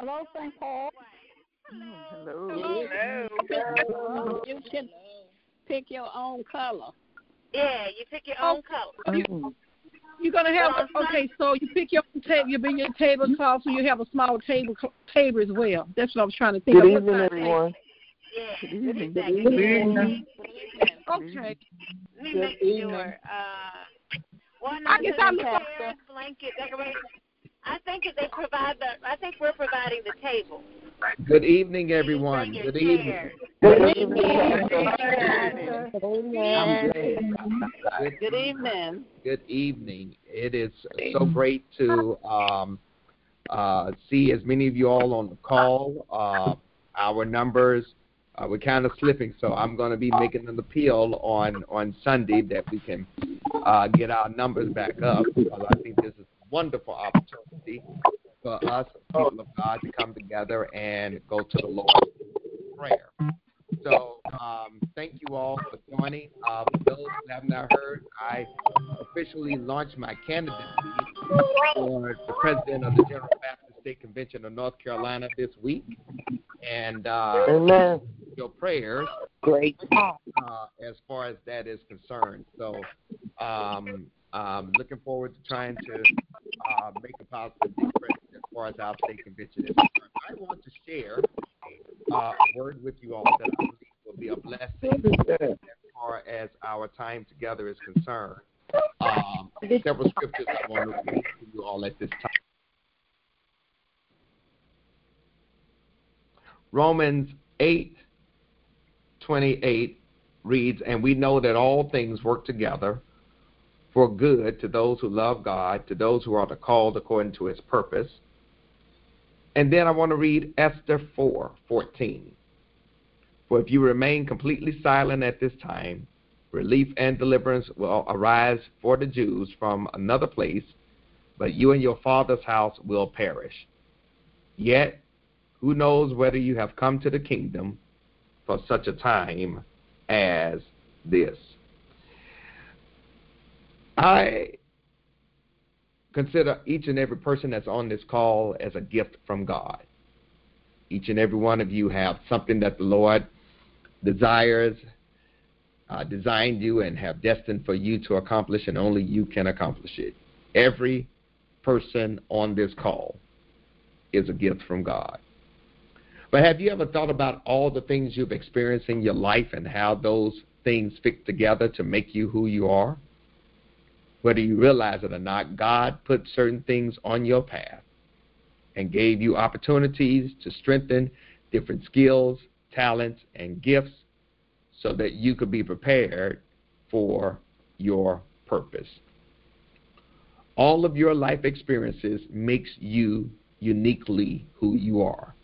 Hello, St. Paul. Hello. Hello. You can pick your own color. Yeah, you pick your own color. Oh. You're gonna have okay. So you pick your table. You bring your tablecloth, so you have a small table table as well. That's what I was trying to think. Good of. Evening, everyone. Yeah. Good evening. Good Exactly. evening. Okay. Let me Good make evening. sure. Uh, one I guess I'm chairs, Pastor. blanket, decoration. I think that they provide the. I think we're providing the table. Good evening, everyone. Good evening. Good evening. Good, Good evening. good evening. It is so great to um, uh, see as many of you all on the call. Uh, our numbers, uh, we're kind of slipping, so I'm going to be making an appeal on, on Sunday that we can uh, get our numbers back up because I think this is a wonderful opportunity for us, people of God, to come together and go to the Lord in prayer. So um, thank you all for joining. Uh, for those who have not heard, I officially launched my candidacy for the president of the General Baptist State Convention of North Carolina this week. And uh, Amen. your prayers Great. uh, as far as that is concerned. So, um, um, looking forward to trying to uh, make a positive difference as far as our state convention is concerned. I want to share uh, a word with you all that I believe will be a blessing as far as our time together is concerned. Um, several scriptures I want to read to you all at this time. Romans 8 28 reads, And we know that all things work together for good to those who love God, to those who are called according to his purpose. And then I want to read Esther 4 14. For if you remain completely silent at this time, relief and deliverance will arise for the Jews from another place, but you and your father's house will perish. Yet, who knows whether you have come to the kingdom for such a time as this? I consider each and every person that's on this call as a gift from God. Each and every one of you have something that the Lord desires, uh, designed you, and have destined for you to accomplish, and only you can accomplish it. Every person on this call is a gift from God. But have you ever thought about all the things you've experienced in your life and how those things fit together to make you who you are? Whether you realize it or not, God put certain things on your path and gave you opportunities to strengthen different skills, talents, and gifts so that you could be prepared for your purpose. All of your life experiences makes you uniquely who you are.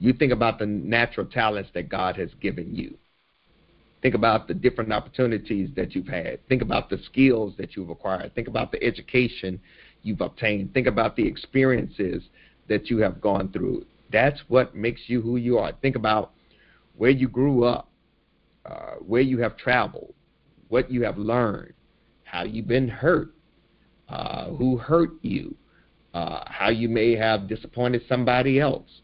You think about the natural talents that God has given you. Think about the different opportunities that you've had. Think about the skills that you've acquired. Think about the education you've obtained. Think about the experiences that you have gone through. That's what makes you who you are. Think about where you grew up, uh, where you have traveled, what you have learned, how you've been hurt, uh, who hurt you, uh, how you may have disappointed somebody else.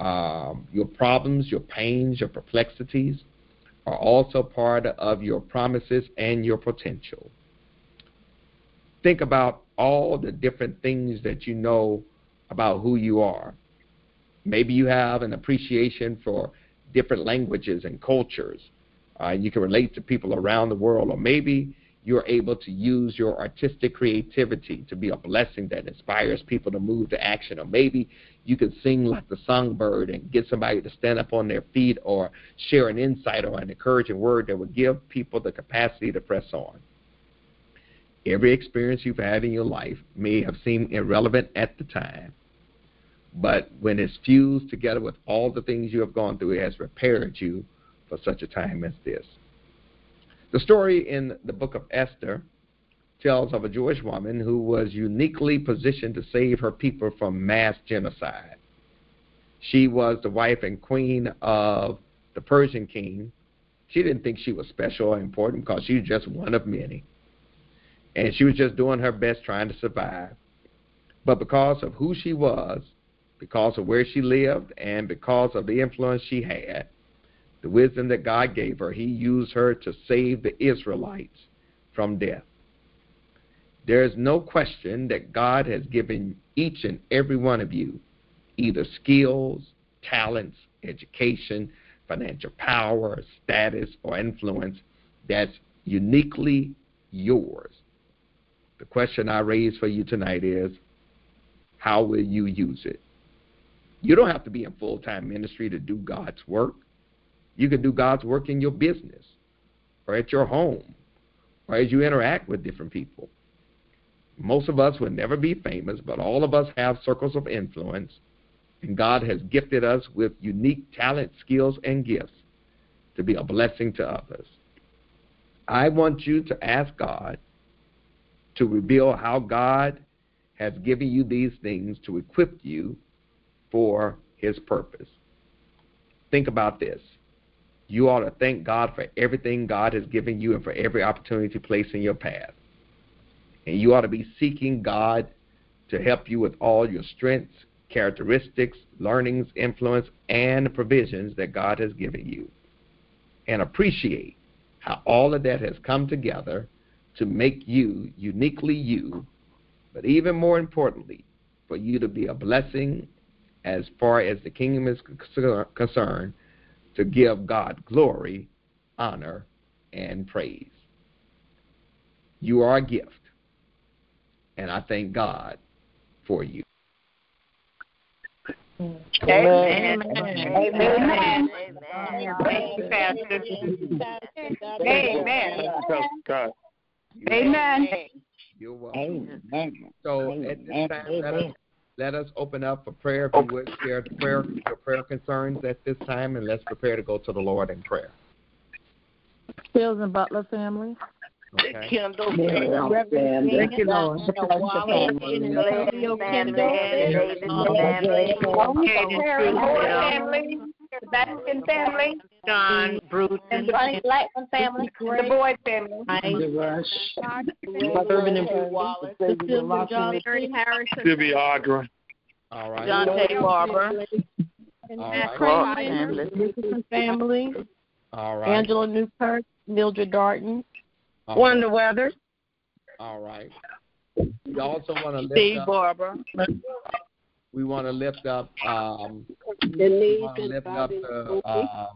Um, your problems, your pains, your perplexities are also part of your promises and your potential. Think about all the different things that you know about who you are. Maybe you have an appreciation for different languages and cultures. Uh, you can relate to people around the world, or maybe you're able to use your artistic creativity to be a blessing that inspires people to move to action, or maybe you can sing like the songbird and get somebody to stand up on their feet or share an insight or an encouraging word that would give people the capacity to press on. Every experience you've had in your life may have seemed irrelevant at the time, but when it's fused together with all the things you have gone through, it has prepared you for such a time as this. The story in the book of Esther tells of a Jewish woman who was uniquely positioned to save her people from mass genocide. She was the wife and queen of the Persian king. She didn't think she was special or important because she was just one of many. And she was just doing her best trying to survive. But because of who she was because of where she lived and because of the influence she had, the wisdom that God gave her, He used her to save the Israelites from death. There is no question that God has given each and every one of you either skills, talents, education, financial power, status, or influence that's uniquely yours. The question I raise for you tonight is how will you use it? You don't have to be in full time ministry to do God's work. You can do God's work in your business or at your home or as you interact with different people. Most of us will never be famous, but all of us have circles of influence, and God has gifted us with unique talent, skills, and gifts to be a blessing to others. I want you to ask God to reveal how God has given you these things to equip you for His purpose. Think about this. You ought to thank God for everything God has given you and for every opportunity placed in your path. And you ought to be seeking God to help you with all your strengths, characteristics, learnings, influence, and provisions that God has given you. And appreciate how all of that has come together to make you uniquely you, but even more importantly, for you to be a blessing as far as the kingdom is concerned, to give God glory, honor, and praise. You are a gift, and I thank God for you. Amen. Amen. Amen. Thank you, Pastor. Amen. God. Amen. You're welcome. Amen. So at this time, let us, open up for prayer. If you would share the prayer, your prayer concerns at this time, and let's prepare to go to the Lord in prayer. Fields and Butler family. Okay. Kendall family. Thank you, Lord. family. Sebastian family. John, Bruce, And the Blackman family. The Boyd family. Urban and Wallace. John, Mary Harrison, Sylvia Agra. All right. John J. Barber, All right. Franklin, Nicholson family. All right. Angela Newkirk, Mildred Darton. All Wonder Weather. All right. We also want to lift Steve up. Barber, We want to lift up. Um, we Denise want to and lift up the um,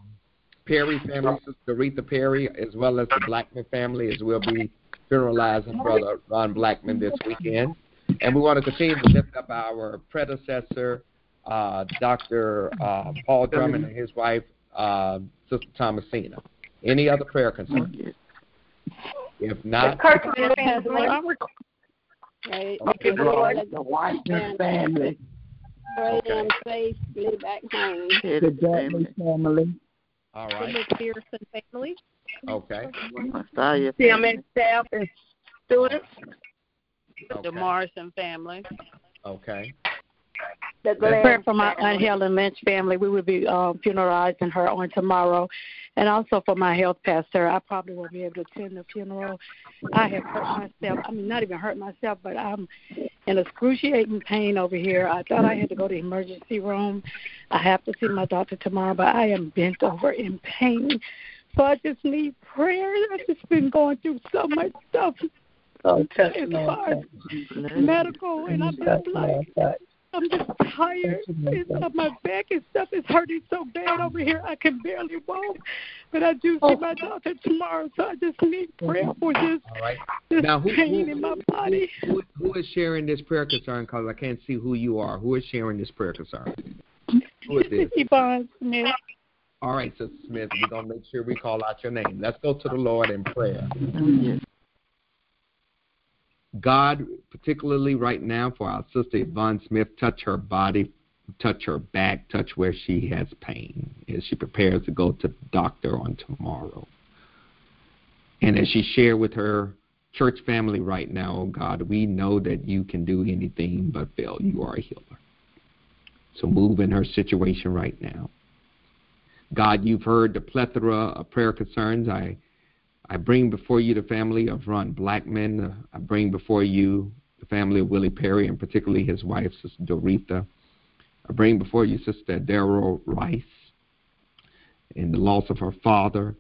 Perry family, Sister Aretha Perry, as well as the Blackman family, as we'll be funeralizing Brother Ron Blackman this weekend. And we want to continue to lift up our predecessor, uh, Dr. Uh, Paul Drummond and his wife, uh, Sister Thomasina. Any other prayer concerns? If not, Kirkman family. Right. Okay. The Washington family. Pray Okay. them safely back home. The Dudley family. all right. The Pearson family. Okay. CMS staff and students. the Morrison family, Okay. The Prayer for my Aunt Helen Lynch family. We will be uh, funeralizing her on tomorrow. And also for my health pastor, I probably won't be able to attend the funeral. I have hurt myself. I mean, not even hurt myself, but I'm in excruciating pain over here. I thought I had to go to the emergency room. I have to see my doctor tomorrow, but I am bent over in pain. So I just need prayer. I've just been going through so much stuff. Oh, touch It's Lord, hard. Medical, and I'm Touch, just like, I'm just tired. It's, uh, my back and stuff is hurting so bad over here. I can barely walk. But I do see my doctor tomorrow, so I just need prayer for this, All right. this Now, who- pain who- in my body. Who, who is sharing this prayer concern? Because I can't see who you are. Who is sharing this prayer concern? Who is this? Yvonne Smith. All right, Sister Smith, we're going to make sure we call out your name. Let's go to the Lord in prayer. God, particularly right now for our sister Yvonne Smith, touch her body, touch her back, touch where she has pain as she prepares to go to the doctor on tomorrow. And as she shared with her church family right now, oh God, we know that you can do anything but fail. You are a healer. So move in her situation right now. God, you've heard the plethora of prayer concerns. I I bring before you the family of Ron Blackman. Uh, I bring before you the family of Willie Perry, and particularly his wife, Sister Doretha. I bring before you Sister Daryl Rice and the loss of her father.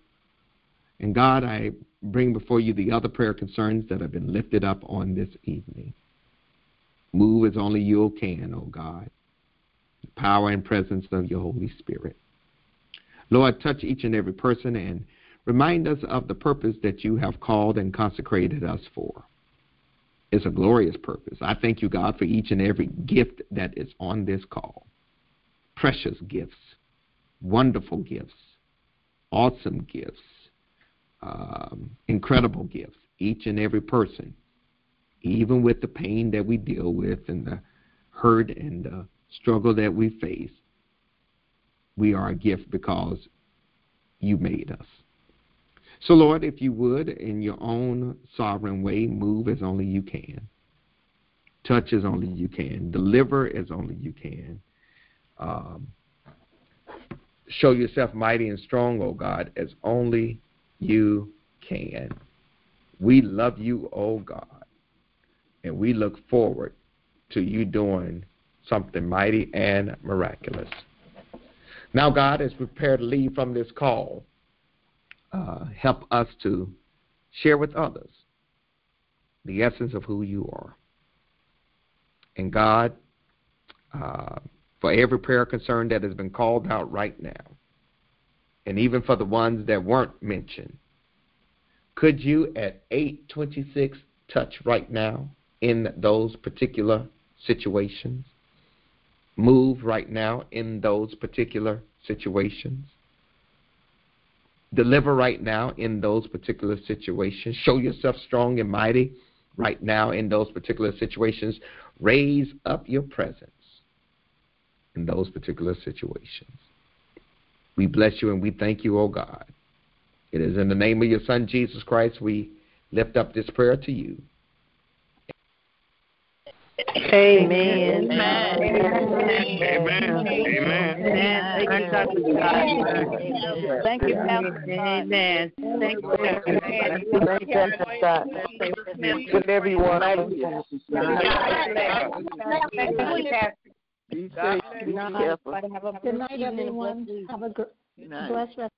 And God, I bring before you the other prayer concerns that have been lifted up on this evening. Move as only you can, O oh God. The power and presence of your Holy Spirit. Lord, touch each and every person and remind us of the purpose that you have called and consecrated us for. It's a glorious purpose. I thank you, God, for each and every gift that is on this call. Precious gifts, wonderful gifts, awesome gifts, um, incredible gifts. Each and every person, even with the pain that we deal with and the hurt and the struggle that we face, we are a gift because you made us. So, Lord, if you would, in your own sovereign way, move as only you can, touch as only you can, deliver as only you can. Um, show yourself mighty and strong, O oh God, as only you can. We love you, oh God, and we look forward to you doing something mighty and miraculous. Now, God, as we prepare to leave from this call, uh, help us to share with others the essence of who you are. And God, uh, for every prayer concern that has been called out right now, and even for the ones that weren't mentioned. Could you at 826 touch right now in those particular situations? Move right now in those particular situations? Deliver right now in those particular situations. Show yourself strong and mighty right now in those particular situations. Raise up your presence in those particular situations. We bless you and we thank you, O oh God. It is in the name of your Son, Jesus Christ, we lift up this prayer to you. Amen. Amen. Amen. Amen. Thank you, Dr. Scott. Thank you, Pastor. Amen. Thank you, Pastor. Thank you, Pastor Scott. Good everyone. Be safe. Be careful. Good night, everyone. Have a blessed rest.